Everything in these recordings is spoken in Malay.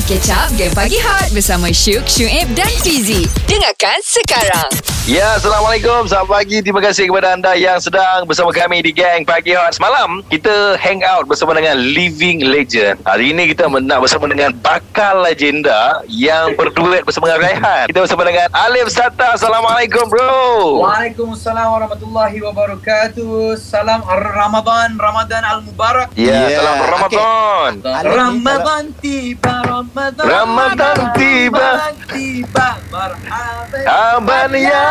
Mari catch up Game Pagi Hot Bersama Syuk, Syuib dan Fizi Dengarkan sekarang Ya, Assalamualaikum. Selamat pagi. Terima kasih kepada anda yang sedang bersama kami di Gang Pagi Hot. Semalam, kita hang out bersama dengan Living Legend. Hari ini kita nak bersama dengan bakal legenda yang berduet bersama dengan Raihan. Kita bersama dengan Alif Sata. Assalamualaikum, bro. Waalaikumsalam warahmatullahi wabarakatuh. Salam Ramadan, Ramadan al-Mubarak. Ya, Ya, salam Ramadan. Ramadan tiba, Ramadan, Ramadan tiba. Ramadan tiba, marhaban. Aban ya.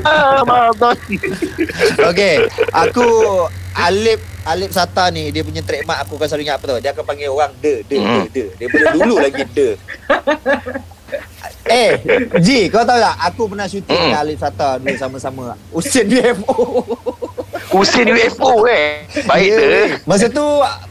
Ramadan. Okey, aku Alip Alip Sata ni dia punya trademark aku akan selalu ingat apa tau. Dia akan panggil orang de de de Hmm. de. Daripada dulu lagi de. Eh, Ji, kau tahu tak? Aku pernah syuting Hmm. dengan Alip Sata dulu sama-sama. Usain UFO. Usin UFO eh. Baik weh. Masa tu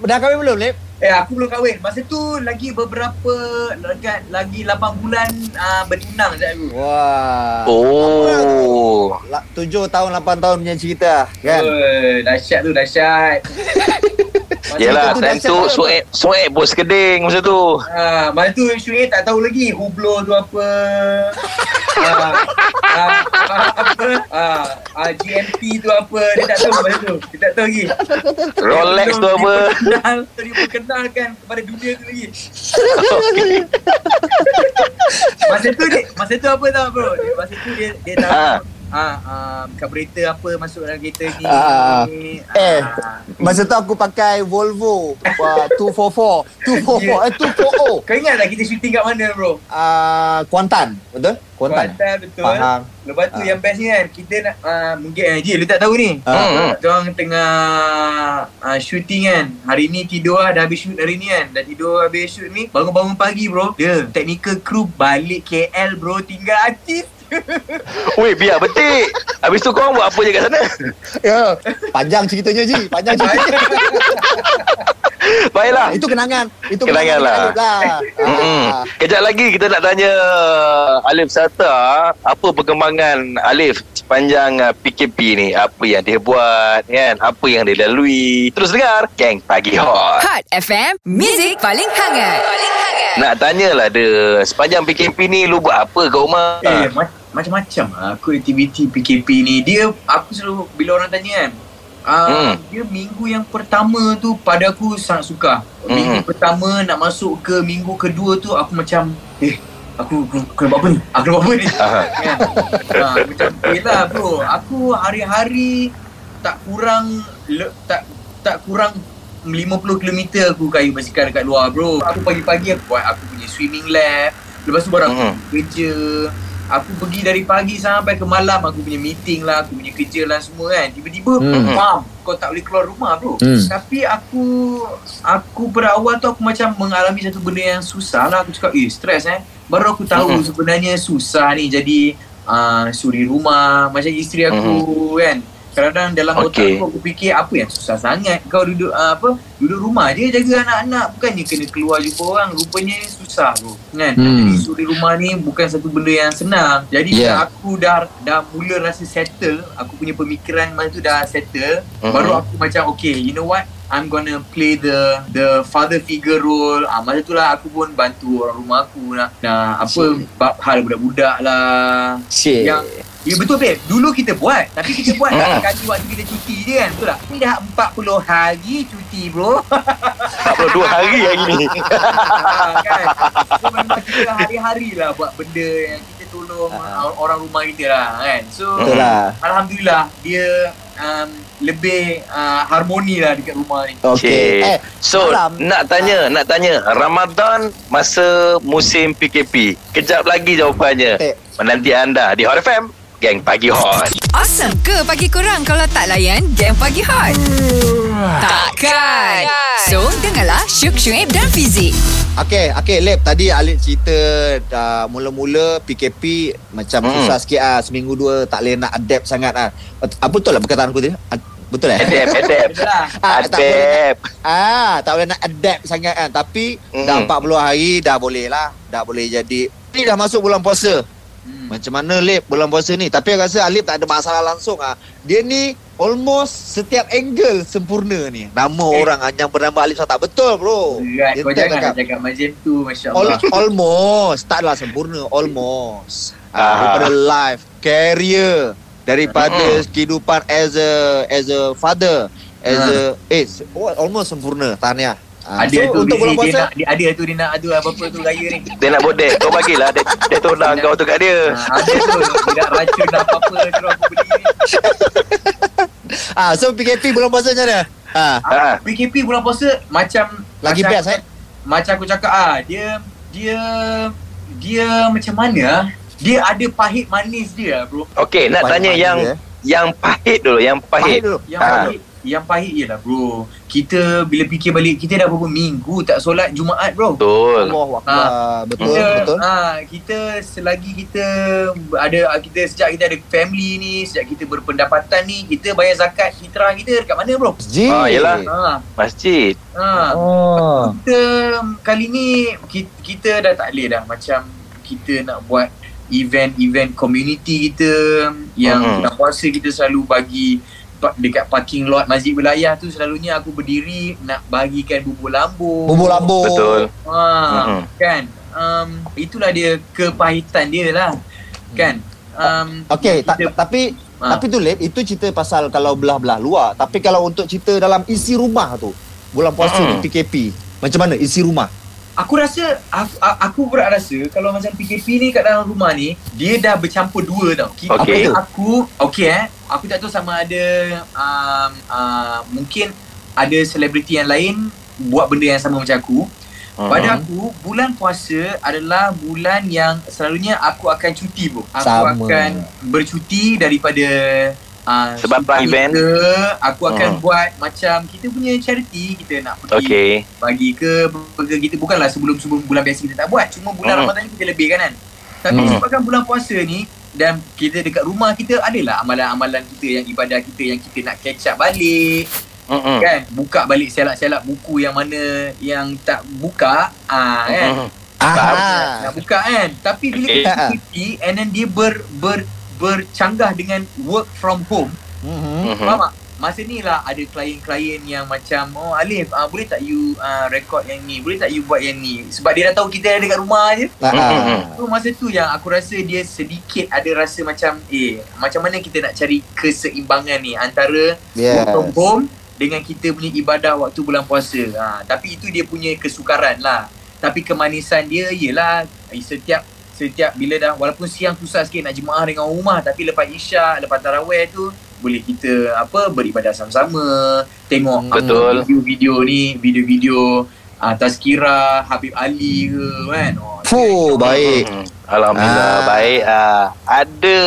dah kahwin belum, Lip? Eh, aku belum kahwin. Masa tu lagi beberapa, dekat lagi 8 bulan uh, bertunang sekejap aku. Wah. Oh. La- Tujuh tahun, lapan tahun punya cerita kan? Oh, dahsyat tu, dahsyat. Masa Yelah, tu time tu suek suek bos keding masa tu. Ah, masa tu Syuib tak tahu lagi Hublot tu apa. ah, ah, apa? Ah, ah, GMT tu apa. Dia tak tahu masa tu. Dia tak tahu lagi. Rolex tu apa. Diperkenal, diperkenalkan kepada dunia tu lagi. masa tu dia, masa tu apa tau bro? Masa tu dia dia tahu Ha. Ah ah carburetor apa masuk dalam kereta ni. Ah. Eh. Ah. Masa tu aku pakai Volvo uh, 244 244 eh 240 Kau ingat tak kita shooting kat mana bro? uh, Kuantan betul Kuantan Kuantan betul. Pahang Lepas tu Ah. yang best ni kan Kita nak uh, Mungkin eh, lu tak tahu ni Ah. Kita orang tengah uh, shooting kan Hari ni tidur lah Dah habis shoot hari ni kan Dah tidur habis shoot ni Bangun-bangun pagi bro Dia technical crew balik KL bro Tinggal artis Weh, biar betik. Habis tu korang buat apa je kat sana? ya panjang ceritanya Ji panjang ceritanya Baiklah. itu kenangan itu Kenangan lah. Alif lah Mm-mm. Ah. Kejap lagi kita nak tanya Alif Sata apa perkembangan Alif sepanjang uh, PKP ni apa yang dia buat kan apa yang dia lalui terus dengar Gang Pagi Hot Hot FM Music paling hangat Paling hangat nak tanyalah dia sepanjang PKP ni lu buat apa kat rumah Eh ma- macam-macam lah Aku aktiviti PKP ni Dia Aku selalu Bila orang tanya kan uh, Hmm. Dia minggu yang pertama tu Pada aku sangat suka Minggu Hmm. pertama Nak masuk ke minggu kedua tu Aku macam Eh Aku, aku kena buat apa ni? Aku kena buat apa ni? Aha. kan? ha, macam Yelah bro Aku hari-hari Tak kurang le, Tak tak kurang 50 km aku kayu basikal dekat luar bro. Aku pagi-pagi aku buat aku punya swimming lab. Lepas tu baru aku Mhm. kerja. Aku pergi dari pagi sampai ke malam Aku punya meeting lah Aku punya kerja lah semua kan. Tiba-tiba Hmm. Bam Kau tak boleh keluar rumah bro. Hmm. Tapi aku Aku pada awal tu aku macam mengalami satu benda yang susah lah. Aku cakap eh stres eh. Baru aku tahu Mhm. sebenarnya susah ni. Jadi uh, suri rumah Macam isteri aku kan Kadang-kadang dalam otak aku aku fikir apa yang susah sangat kau duduk uh, apa duduk rumah je jaga anak-anak bukannya kena keluar jumpa orang rupanya susah bro kan Hmm. jadi suri rumah ni bukan satu benda yang senang jadi Yeah. yeah. aku dah dah mula rasa settle aku punya pemikiran masa tu dah settle Mhm. baru aku macam okay you know what I'm gonna play the the father figure role. Ah masa tu lah aku pun bantu orang rumah aku nak, nak apa bab hal budak-budak lah. Cik Yang Ya betul babe. Dulu kita buat. Tapi kita buat tak sekali waktu kita cuti je kan. Betul tak? Ni dah 40 hari cuti bro. 42 hari hari ni Ah, kan? So memang kita hari-hari lah buat benda yang kita tolong Ah. orang rumah kita lah kan. So Betul lah Alhamdulillah dia um, lebih uh, harmoni lah dekat rumah ni. Okey Cik. Eh So Malam. nak tanya Nak tanya Ramadan Masa musim PKP Kejap lagi jawapannya Eh. Menanti anda Di Hot FM Gang Pagi Hot Awesome ke pagi kurang Kalau tak layan Game Pagi Hot Takkan So dengarlah Syuk, Syuib dan Fizi Okey, okey Lep tadi Alip cerita uh, mula-mula PKP macam Hmm. susah sikit ah seminggu dua tak boleh nak adapt sangat ah. Apa betul lah perkataan aku tadi? Ah, Betul eh? Adapt Adapt Betul lah. Ah, tak boleh Adapt ah, tak boleh nak adapt sangat kan. Tapi Mm-mm. dah 40 hari dah boleh lah. Dah boleh jadi. Ni dah masuk bulan puasa. Hmm. Macam mana Lip bulan puasa ni Tapi aku rasa Alip tak ada masalah langsung ah. Dia ni almost setiap angle sempurna ni Nama Eh. orang yang bernama Alip Sata Betul bro Berat kau jangan cakap. cakap macam tu Masya All, Allah almost Taklah sempurna Almost ah. Ah. Daripada life Career Daripada Mm-mm. kehidupan as a As a father As Ah. a Eh oh, almost sempurna Tahniah ah. Ada So tu untuk bulan dia puasa nak, dia, Ada tu dia nak adu apa-apa tu raya ni Dia nak bodek Kau bagilah Dia, dia tolak kau tu kat dia ha, Ada tu Dia nak racun apa-apa Terus aku beli ni ah, So PKP bulan puasa macam mana ah. Ha. PKP bulan puasa Macam Lagi macam best eh Macam aku cakap ah Dia Dia Dia macam mana ah? Dia ada pahit manis dia bro Okey nak Pahit tanya yang dia, eh. Yang pahit dulu Yang Pahit pahit dulu Yang Ah. pahit Yang pahit ialah bro. Kita bila fikir balik Kita dah berapa minggu Tak solat Jumaat bro. Betul. Allah Akbar. Betul kita, betul. Ah, kita selagi kita ada kita sejak kita ada family ni, sejak kita berpendapatan ni, kita bayar zakat fitrah kita dekat mana bro? Masjid. Yelah. Ha, Masjid. Ha. Oh. Kita kali ni kita, kita dah tak boleh dah macam kita nak buat event-event community kita yang bulan puasa kita selalu bagi dekat parking lot masjid wilayah tu selalunya aku berdiri nak bagikan bubur lambung. Bubur lambung Betul Ha, Mhm. kan. Um, itulah dia kepahitan dia lah. Kan. Um, Okey, ta- kita- tapi ha, tapi tu Lip, itu cerita pasal kalau belah-belah luar. Tapi kalau untuk cerita dalam isi rumah tu, bulan puasa Hmm. ni PKP, macam mana isi rumah? aku rasa aku, aku berat rasa kalau macam PKP ni kat dalam rumah ni dia dah bercampur dua tau. Kita Okey. aku okey eh. Aku tak tahu sama ada um, uh, mungkin ada selebriti yang lain buat benda yang sama macam aku. Pada aku bulan puasa adalah bulan yang selalunya aku akan cuti bro. Aku Sama. akan bercuti daripada uh, Sebab event. ke, aku akan Hmm. buat macam kita punya charity kita nak pergi Okey bagi ke burger kita bukanlah sebelum sebelum bulan biasa kita tak buat cuma bulan Hmm. Ramadan ni kita lebih kan kan tapi Hmm. sebabkan bulan puasa ni dan kita dekat rumah kita adalah amalan-amalan kita yang ibadah kita yang kita nak catch up balik Mhm. kan buka balik selak-selak buku yang mana yang tak buka ah kan Mhm. Ah. nak buka kan tapi bila Okay. kita cuti and then dia ber, ber bercanggah dengan work from home Mhm. Mhm. Faham tak? Masa ni lah ada klien-klien yang macam Oh Alif uh, boleh tak you uh, record yang ni Boleh tak you buat yang ni Sebab dia dah tahu kita ada dekat rumah je. Mhm. So masa tu yang aku rasa dia sedikit ada rasa macam Eh macam mana kita nak cari keseimbangan ni Antara Yes. work from home Dengan kita punya ibadah waktu bulan puasa ha, Tapi itu dia punya kesukaran lah Tapi kemanisan dia ialah eh, Setiap Setiap bila dah Walaupun siang susah sikit nak jemaah dengan rumah Tapi lepas isyak Lepas tarawih tu boleh kita apa beribadah sama-sama tengok Betul. uh, video-video ni video-video uh, tazkirah Habib Ali ke kan oh, Fuh, baik. Mhm. Alhamdulillah Ah. baik ah. Ada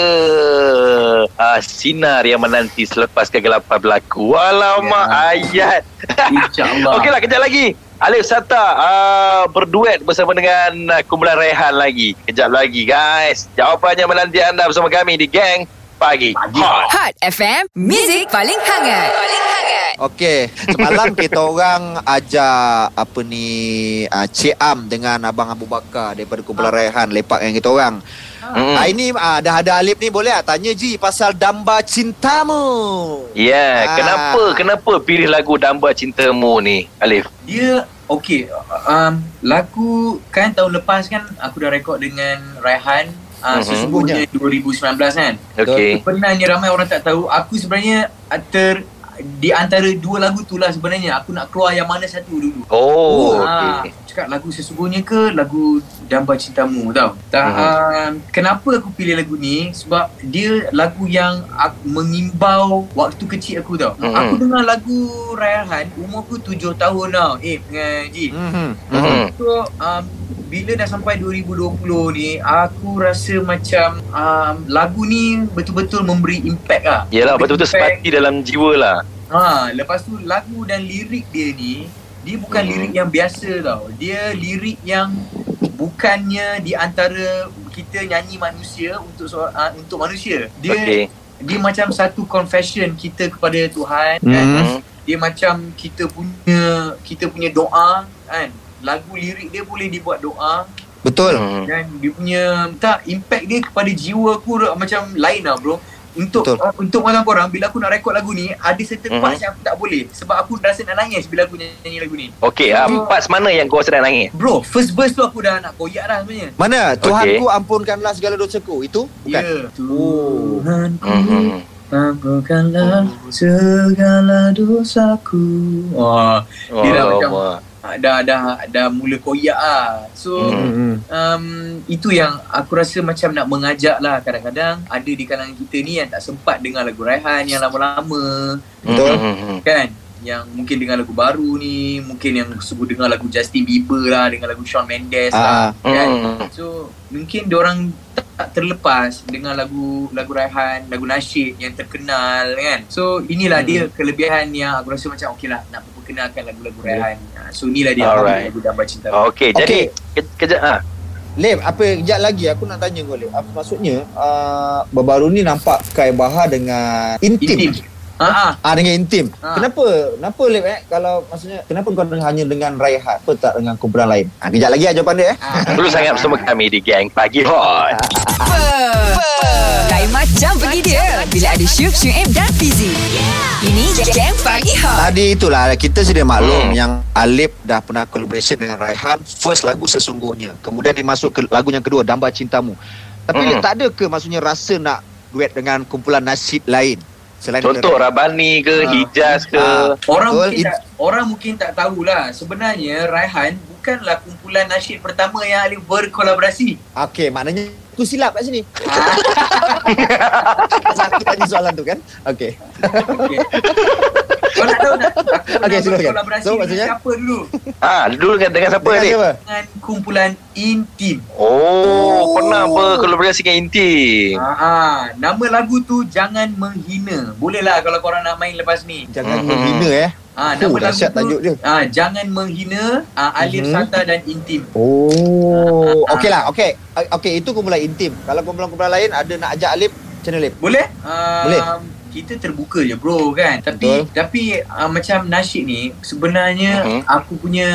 ah, sinar yang menanti selepas kegelapan berlaku. Alamak ayat. insyaallah Okeylah kejap lagi. Alif Sata uh, berduet bersama dengan uh, kumpulan Rehan lagi. Kejap lagi guys. Jawapannya menanti anda bersama kami di Gang Pagi. Pagi. Hot. Hot FM, Music paling hangat. Paling hangat. Okey, semalam kita orang ajak apa ni uh, Cik Am dengan Abang Abu Bakar daripada kumpulan Rehan lepak dengan kita orang. Mm. Ah ini ah, dah ada Alip ni boleh tak tanya Ji pasal Damba Cintamu. Ya, yeah. Ah. kenapa kenapa pilih lagu Damba Cintamu ni, Alif? dia okey um, lagu kan tahun lepas kan aku dah rekod dengan Raihan uh, Mhm. sesungguhnya 2019 kan Okey. Sebenarnya ramai orang tak tahu Aku sebenarnya ter di antara dua lagu tu lah sebenarnya aku nak keluar yang mana satu dulu. Oh, Ah, okey. cakap lagu sesungguhnya ke lagu Damba Cintamu tau. Tak, Mhm. uh, kenapa aku pilih lagu ni? Sebab dia lagu yang aku mengimbau waktu kecil aku tau. Mhm. Aku dengar lagu Raihan umur aku tujuh tahun tau. Eh, Ji. Mhm. Mhm. So um, bila dah sampai 2020 ni aku rasa macam um, lagu ni betul-betul memberi impact lah. Yalah Memberi betul-betul impact. sepati dalam jiwa lah. Ha, lepas tu lagu dan lirik dia ni dia bukan Hmm. lirik yang biasa tau. Dia lirik yang bukannya di antara kita nyanyi manusia untuk so- uh, untuk manusia. Dia Okey. dia macam satu confession kita kepada Tuhan kan. Hmm. Hmm. Dia macam kita punya kita punya doa kan. Lagu lirik dia boleh dibuat doa Betul. Dan dia punya tak impact dia kepada jiwa aku dah macam lain lah bro. Untuk Betul. uh, untuk malam korang bila aku nak rekod lagu ni ada certain Mhm. parts yang aku tak boleh sebab aku rasa nak nangis bila aku nyanyi lagu ni. Okey, ah, parts mana yang kau sedang nangis? Bro, first verse tu aku dah nak koyak dah sebenarnya. Mana? Tuhanku ampunkanlah segala dosaku. Itu? Ya. Bukan. Yeah. Oh. Tuhanku Hmm. ampunkanlah segala dosaku. Wah, Oh, Dia dah macam- wah. Dah dah dah mula koyak ah. So Hmm. Hmm. um, itu yang aku rasa macam nak mengajak lah kadang-kadang ada di kalangan kita ni yang tak sempat dengar lagu Raihan yang lama-lama Betul. Hmm, hmm, hmm. kan yang mungkin dengar lagu baru ni mungkin yang suka dengar lagu Justin Bieber lah dengar lagu Shawn Mendes lah Ah. kan Hmm. so mungkin orang tak terlepas dengan lagu lagu Raihan lagu nasyid yang terkenal kan so inilah Hmm. dia kelebihan yang aku rasa macam okey lah nak perkenalkan lagu-lagu Raihan Ah, so inilah dia Alright. lagu Dambar Cinta Okey, jadi ke- kejap ah. Lep, apa kejap lagi aku nak tanya kau Lep. Apa maksudnya uh, baru-baru ni nampak Kai Bahar dengan intim. intim ah ah. Ah dengan intim. Ah. Kenapa? Kenapa Lep eh kalau maksudnya kenapa kau dengan, hanya dengan Raihan? Apa tak dengan kumpulan lain? Ah kejap lagi ah jawapan dia eh. ah. Dulu sangat bersama kami di Gang Pagi Hot. Lain macam pergi dia Bila ada Syuk, Syuib dan Fizi Ini Gang Pagi Hot Tadi itulah kita sedia maklum Hmm. yang Alip dah pernah collaboration dengan Raihan first lagu sesungguhnya. Kemudian dia masuk ke lagu yang kedua Dambar Cintamu. Tapi Hmm. Lip tak ada ke maksudnya rasa nak duet dengan kumpulan nasyid lain? Selain Contoh daripada Rabani ke, Ah. Hijaz ke. Ah. Orang Betul, mungkin it- tak orang mungkin tak tahulah sebenarnya Raihan bukanlah kumpulan nasyid pertama yang Alif berkolaborasi. Okey, maknanya aku silap kat sini. Ah, Aku tanya soalan tu kan? Okey. okay. Kau nak tahu pernah Okey, silakan. So, dengan maksudnya? siapa dulu? Ah, dulu dengan, dengan siapa Dengan ni? siapa? Dengan kumpulan Intim. Oh, Oh. pernah berkolaborasi dengan Inti. Ah, nama lagu tu Jangan Menghina. Boleh lah kalau korang nak main lepas ni. Jangan Mhm. menghina eh. Ah, Oh, nama lagu dahsyat tu tajuk dia. Ah, Jangan Menghina ah, Alif Mhm. Santa dan Intim. Oh, Ah. okey lah. Okey. Okey, itu kumpulan intim. Kalau kumpulan-kumpulan lain ada nak ajak macam mana Alip? Boleh? Uh, Boleh. Kita terbuka je bro kan. Tapi Betul. tapi uh, macam nasyid ni sebenarnya Mhm. aku punya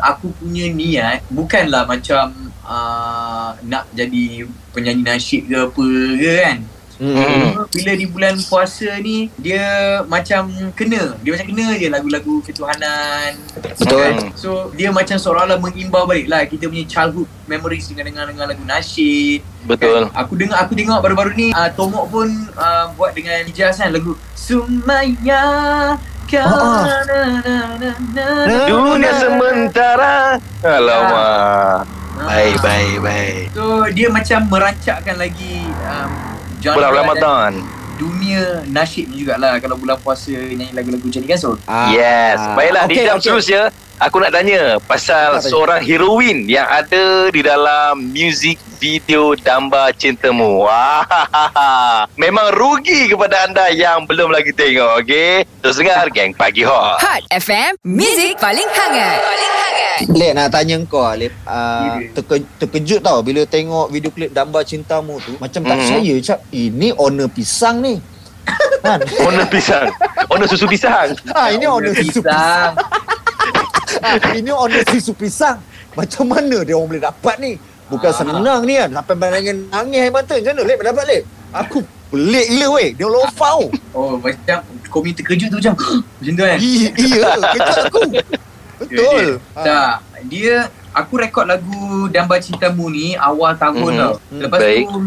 aku punya niat bukanlah macam uh, nak jadi penyanyi nasyid ke apa ke kan. Hmm. Bila di bulan puasa ni dia macam kena. Dia macam kena je lagu-lagu ketuhanan. Betul. Kan? So dia macam seolah-olah mengimbau balik lah kita punya childhood memories dengan dengar dengan lagu nasyid. Betul. Kan? Aku dengar aku tengok baru-baru ni uh, Tomok pun uh, buat dengan Hijaz kan lagu Sumaya kau Ah. Dunia sementara. Alamak. Baik, baik, baik. So dia macam merancakkan lagi um, genre Bulan dan Ramadan. Dunia nasyid ni jugalah Kalau bulan puasa nyanyi lagu-lagu macam ni kan Sol Ah. Yes. Baiklah, di Okey, jam okey. seterusnya aku nak tanya pasal Apa tanya? seorang heroin yang ada di dalam music video Damba Cintamu. Wah, memang rugi kepada anda yang belum lagi tengok, okey? Terus dengar Gang Pagi Hot. Hot FM Music paling hangat Paling hangat Lip nak tanya kau Alip uh, Ya. terke, Terkejut tau Bila tengok video klip Dambar Cintamu tu Macam tak Mhm. percaya Cak Ini owner pisang ni Kan Owner pisang. Owner susu pisang. ah, Ini owner susu pisang Pisang ah, Ini owner susu pisang Macam mana dia orang boleh dapat ni? Bukan Ah. senang ni kan? Sampai barangan nangis air mata. Macam mana Lip dapat Lip Aku pelik gila weh. Dia lofau Oh. Macam Kau punya terkejut tu macam Macam tu kan? I- Iya Kejut aku. Betul. Dia, tak Dia Aku rekod lagu Dambar Cintamu ni Awal tahun Mhm. tau. Hmm, Lepas baik. tu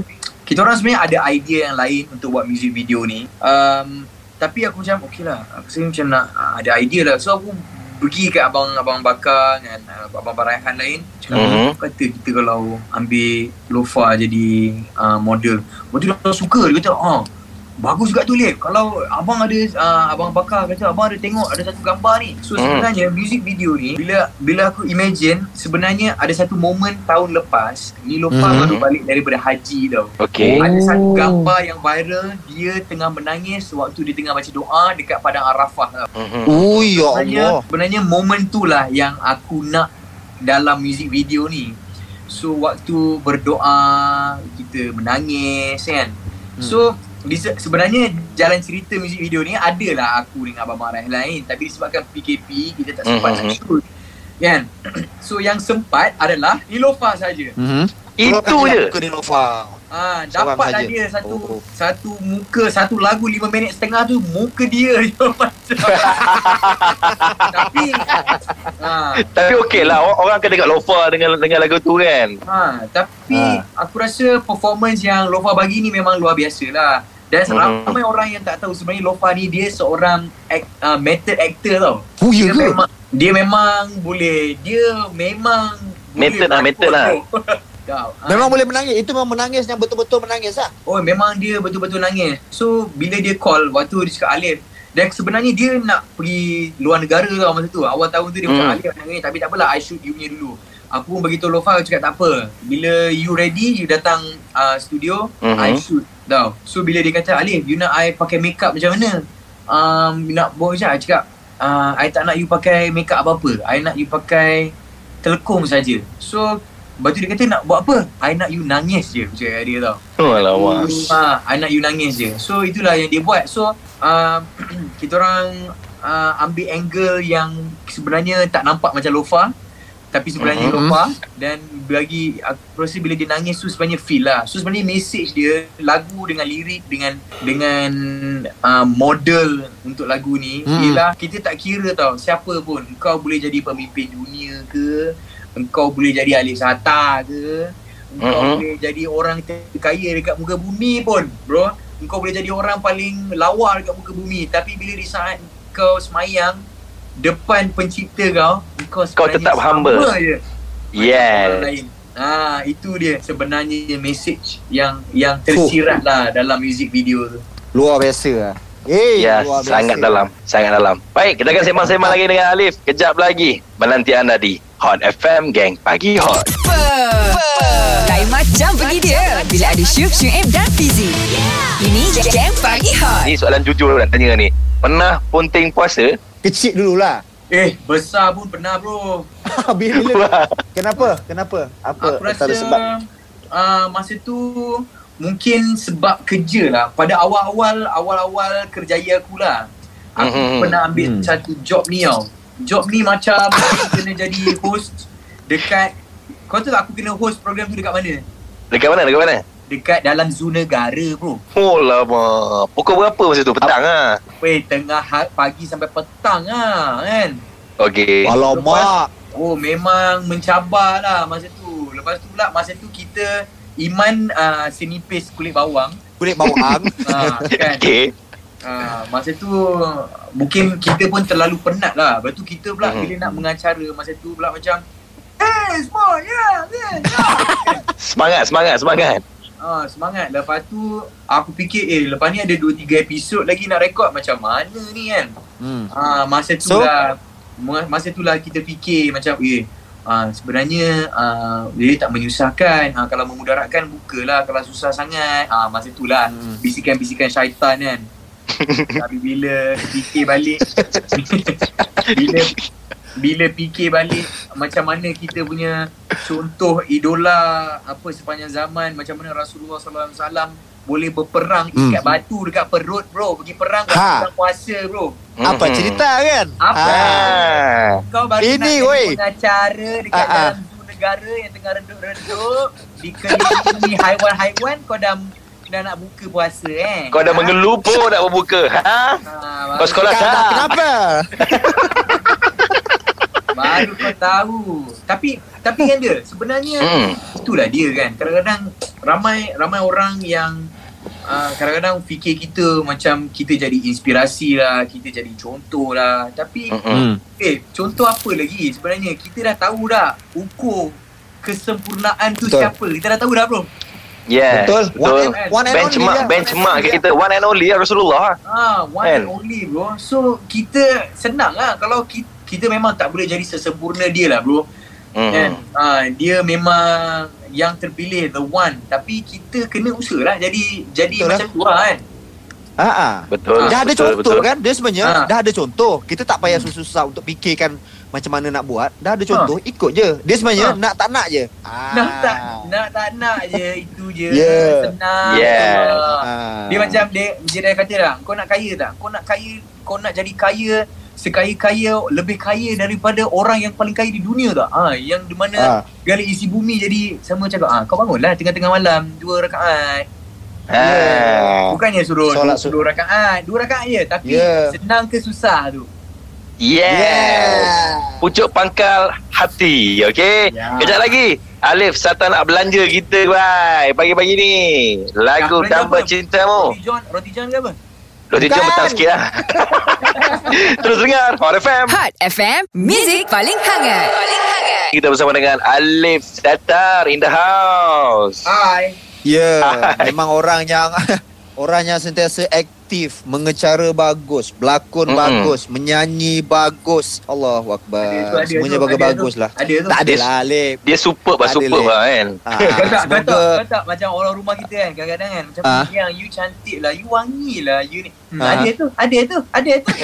Kita orang sebenarnya ada idea yang lain Untuk buat music video ni. Um, Tapi aku macam Okay lah Aku sebenarnya macam nak ah, Ada idea lah. So aku Pergi kat abang-abang bakar Dengan uh, abang-abang Raihan lain Cakap Mhm. mm-hmm. kata kita kalau Ambil Lofa jadi uh, Model tu dia suka Dia kata ah, Bagus juga tu Lip Kalau abang ada uh, Abang bakar kata Abang ada tengok Ada satu gambar ni So Hmm. sebenarnya Music video ni Bila bila aku imagine Sebenarnya ada satu momen Tahun lepas Ni Lofa Hmm. baru balik Daripada haji tau Okey. Ada satu Oh. gambar yang viral Dia tengah menangis Waktu dia tengah baca doa Dekat Padang Arafah tau Mhm. Oh ya sebenarnya, Allah sebenarnya momen tu lah yang aku nak dalam music video ni. So waktu berdoa kita menangis kan. So di, sebenarnya jalan cerita music video ni adalah aku dengan Abang Marah lain tapi disebabkan PKP kita tak sempat Mhm. nak shoot. Kan? So yang sempat adalah Nilofa saja. Mhm. Itu je. Muka Nilofa. Ah, Seorang dapat lah saja. dia satu Oh. satu muka satu lagu 5 minit setengah tu muka dia macam. Tapi ah, Tapi okey lah Or- Orang akan dengar Lofa dengan dengan lagu tu kan ha, tapi Ha. aku rasa performance yang Lofa bagi ni memang luar biasa lah. Dan Mhm. ramai orang yang tak tahu sebenarnya Lofa ni dia seorang act, uh, method actor tau. Oh ya Dia ke? memang dia memang boleh dia memang Method lah, boleh method lah. bro. Tahu. Ah, Memang boleh menangis. Itu memang menangis yang betul-betul menangis lah. Oh memang dia betul-betul nangis So bila dia call Waktu dia cakap Alif Dan sebenarnya dia nak pergi Luar negara tau masa tu Awal tahun tu dia Hmm. cakap Alif nak nangis Tapi tak apalah I shoot you punya dulu Aku pun beritahu Lofa Aku cakap tak apa Bila you ready You datang uh, studio Mhm. I shoot tau So bila dia kata Alif you nak I pakai makeup macam mana? Um, Nak buat macam I cakap uh, I tak nak you pakai makeup apa-apa. I nak you pakai Telekung saja. So Lepas tu dia kata nak buat apa? I nak you nangis je kat dia tau Oh alamak. Ha, I nak you nangis je. So itulah yang dia buat. So uh, kita orang uh, ambil angle yang sebenarnya tak nampak macam lofa tapi sebenarnya Mhm. lofa dan bagi aku rasa bila dia nangis tu sebenarnya feel lah. So sebenarnya message dia lagu dengan lirik dengan dengan uh, model untuk lagu ni Hmm. ialah kita tak kira tau siapa pun kau boleh jadi pemimpin dunia ke engkau boleh jadi ahli sata ke engkau Mhm. boleh jadi orang terkaya dekat muka bumi pun bro engkau boleh jadi orang paling lawa dekat muka bumi tapi bila di saat kau semayang depan pencipta kau kau, Kau tetap humble. je Yes. Ah itu dia sebenarnya message yang yang tersirat lah dalam music video tu. Luar biasa lah. Eh, Ya, luar biasa. sangat dalam, sangat dalam. Baik, kita akan sembang-sembang lagi dengan Alif. Kejap lagi menanti anda di Hot FM Gang Pagi Hot. Lain macam pergi dia Bila ada Syuk, Syuib dan Fizi Ini Gang Pagi Hot Ni soalan jujur nak tanya ni. Pernah punting puasa? Kecil dululah. Eh besar pun pernah bro. bila, bila, kenapa? Kenapa? Apa Aku rasa sebab? uh, masa tu mungkin sebab kerja lah. Pada awal-awal awal-awal kerjaya aku lah. Aku Mhm. pernah ambil Hmm. satu job ni tau. Job ni macam aku kena jadi host dekat kau tahu tak aku kena host program tu dekat mana? Dekat mana? Dekat mana? Dekat dalam zoo negara bro. Oh lama. Pukul berapa masa tu? Petang ah. Weh tengah ha- pagi sampai petang lah kan. Okey. Alamak. Oh memang mencabar lah masa tu. Lepas tu pula masa tu kita Iman uh, senipis kulit bawang Kulit bawang. uh, kan. Okey. Uh, masa tu mungkin kita pun terlalu penat lah. Lepas tu kita pula Mhm. bila nak mengacara masa tu pula macam Eh semua ya ya ya. Semangat, semangat, semangat. Ah, semangat. Lepas tu aku fikir eh lepas ni ada 2 3 episod lagi nak rekod macam mana ni kan. hmm. Ah masa tu So- lah ma- masa tu lah kita fikir macam eh ah, sebenarnya ah, dia tak menyusahkan. Ah, kalau memudaratkan bukalah kalau susah sangat. Ah masa tu lah Hmm. bisikan-bisikan syaitan kan. Tapi bila fikir balik bila bila fikir balik macam mana kita punya contoh idola apa sepanjang zaman macam mana Rasulullah sallallahu alaihi wasallam boleh berperang Hmm. ikat batu dekat perut bro pergi perang kat Ha. bulan puasa bro Apa Mhm. cerita kan? Apa? Ah. kau baru Ini, nak woi. pengacara dekat Ah, ah. dalam zoo negara yang tengah redup-redup dikelilingi haiwan-haiwan kau dah dah nak buka puasa eh Kau dah mengelupur nak berbuka. Ha? ha, Kau sekolah tak? Kenapa? Baru kau tahu. Tapi tapi kan dia sebenarnya Hmm. itulah dia kan. Kadang-kadang ramai ramai orang yang uh, kadang-kadang fikir kita macam kita jadi inspirasi lah, kita jadi contoh lah. Tapi Mm-mm. eh contoh apa lagi sebenarnya? Kita dah tahu dah ukur kesempurnaan tu Betul. siapa. Kita dah tahu dah bro. Yes. Betul. One Betul. and, one and Benchmark, only lah. benchmark kita. One and only ya Rasulullah. Ah, one Kan? and only bro. So kita senang lah kalau kita, kita memang tak boleh jadi sesempurna dia lah bro. kan Hmm. uh, dia memang yang terpilih the one tapi kita kena usaha lah jadi jadi Betul macam tu lah kan Ha ah. Betul. Dah ada betul, contoh betul. kan? Dia sebenarnya Ha. dah ada contoh. Kita tak payah susah-susah untuk fikirkan macam mana nak buat. Dah ada contoh, ikut je. Dia sebenarnya Ha. nak tak nak je. Ah. nak tak nak tak nak je itu je Yeah. senang Yeah. Ah. Ah. dia macam dia dia dah kata dah kau nak kaya tak kau nak kaya kau nak jadi kaya sekaya-kaya lebih kaya daripada orang yang paling kaya di dunia tak? Ha, yang di mana Ah. gali isi bumi jadi sama cakap ah kau bangunlah tengah-tengah malam dua rakaat. Ha. Bukannya suruh Solat dua, dua rakaat, dua rakaat je tapi Ya. senang ke susah tu? Yes. Pucuk pangkal hati. Okey. Ya. Kejap lagi. Alif Satan nak belanja kita bye. Pagi-pagi ni. Lagu Damba apa? Cintamu. Roti John, roti John ke apa? Roti Bukan. petang sikit lah. Terus dengar Hot FM. Hot FM, Music paling hangat. Paling hangat. Kita bersama dengan Alif Satar in the house. Hai. Ya, memang orang yang orang yang sentiasa aktif, mengecara bagus, berlakon Mm-mm. bagus, menyanyi bagus. Allahu akbar. ada Semuanya tu, bagus-bagus tu. lah. Ada tu. Tak ada lah Alif. Dia superb lah, ada, superb lah kan. Ah, Kau tak, kau tak, kau tak macam orang rumah kita kan kadang-kadang kan macam Ah. yang you cantik lah, you wangi lah, you ni. Hmm, Ah. Ada tu, ada tu, ada tu.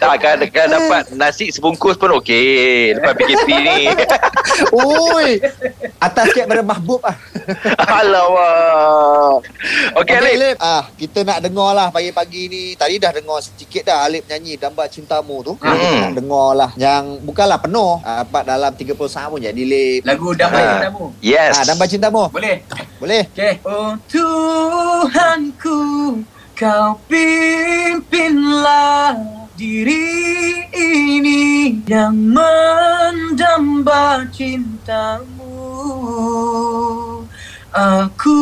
Tak, kan, kan dapat nasi sebungkus pun okey. Lepas PKP ni. Oi. Atas sikit pada mahbub ah. Alamak. Okey, Alif. Alif. Ah, kita nak dengar lah pagi-pagi ni. Tadi dah dengar sedikit dah Alif nyanyi Damba Cintamu tu. Mm-mm. Kita nak dengar lah. Yang bukanlah penuh. Ah, Dapat dalam 30 saat pun jadi Lif. Lagu damai Ah. cintamu. Yes. Ah, Damba Cintamu. Boleh? Boleh? Okay. Oh Tuhanku, kau pimpinlah diri ini yang mendamba cintamu. Aku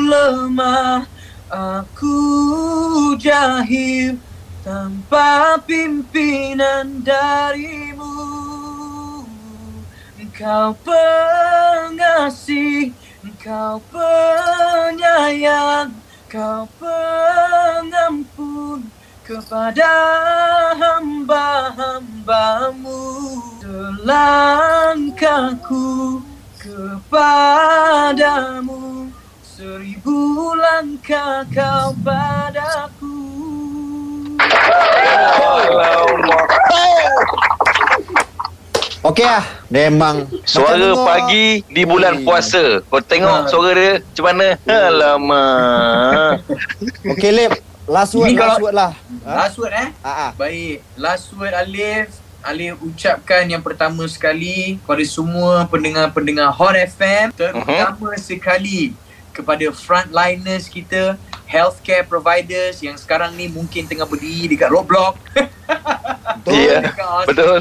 lemah, aku jahil tanpa pimpinan darimu. Engkau pengasih, engkau penyayang, kau pengampun kepada hamba-hambamu. Selangkahku kepadamu, seribu langkah kau padaku. Okey lah. Memang. Suara Macam pagi di bulan puasa. Kau tengok Ha. suara dia macam mana? Alamak. Okey Lip. Last word, Ini last kalau- word lah. Ha? Last word eh? Ah. Baik, last word Alif. Alif ucapkan yang pertama sekali kepada semua pendengar-pendengar Hot FM. Terutama sekali kepada frontliners kita, healthcare providers yang sekarang ni mungkin tengah berdiri dekat roadblock. Betul. Ya, dekat betul.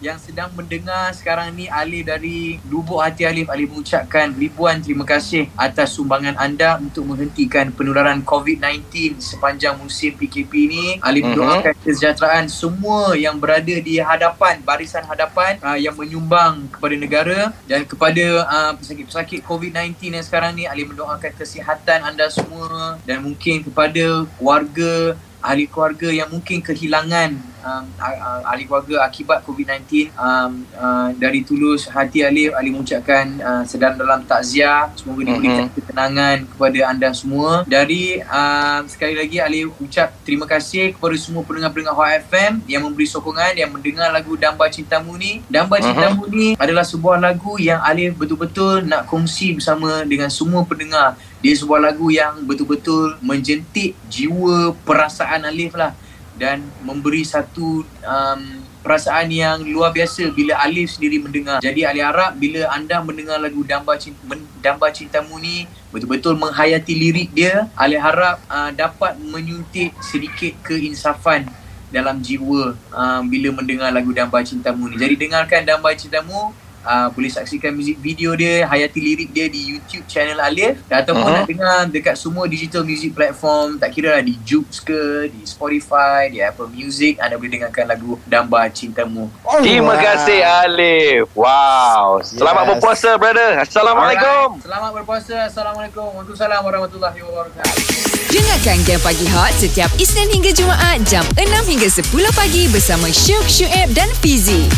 Yang sedang mendengar sekarang ni Alif dari lubuk hati Alif Alif mengucapkan ribuan terima kasih atas sumbangan anda untuk menghentikan penularan COVID-19 sepanjang musim PKP ni. Alif Mhm. mendoakan kesejahteraan semua yang berada di hadapan barisan hadapan uh, yang menyumbang kepada negara. Dan kepada uh, pesakit-pesakit COVID-19 yang sekarang ni Alif mendoakan kesihatan anda semua. Dan mungkin kepada keluarga ahli keluarga yang mungkin kehilangan um, ah- ah- ahli keluarga akibat COVID-19 um, uh, dari tulus hati Alif Alif mengucapkan uh, sedang dalam takziah. Semoga diberikan ketenangan kepada anda semua. Dari um, sekali lagi Alif ucap terima kasih kepada semua pendengar-pendengar Hot FM yang memberi sokongan yang mendengar lagu Damba Cintamu ni. Damba Mhm. Cintamu ni adalah sebuah lagu yang Alif betul-betul nak kongsi bersama dengan semua pendengar dia sebuah lagu yang betul-betul menjentik jiwa perasaan Alif lah dan memberi satu um, perasaan yang luar biasa bila Alif sendiri mendengar. Jadi Alif harap bila anda mendengar lagu Damba Cinta, Damba Cintamu ni betul-betul menghayati lirik dia, Alif harap uh, dapat menyuntik sedikit keinsafan dalam jiwa uh, bila mendengar lagu Damba Cintamu ni. Jadi dengarkan Damba Cintamu uh, boleh saksikan music video dia, hayati lirik dia di YouTube channel Alif dan ataupun Uh-huh. nak dengar dekat semua digital music platform tak kira lah di Joox ke, di Spotify, di Apple Music anda boleh dengarkan lagu Damba Cintamu. Terima kasih Alif. Wow. Selamat Yes. berpuasa brother. Assalamualaikum. Alright. Selamat berpuasa. Assalamualaikum. Waalaikumsalam warahmatullahi wabarakatuh. Dengarkan Game Pagi Hot setiap Isnin hingga Jumaat jam 6 hingga 10 pagi bersama Syuk, Syuib dan Fizi.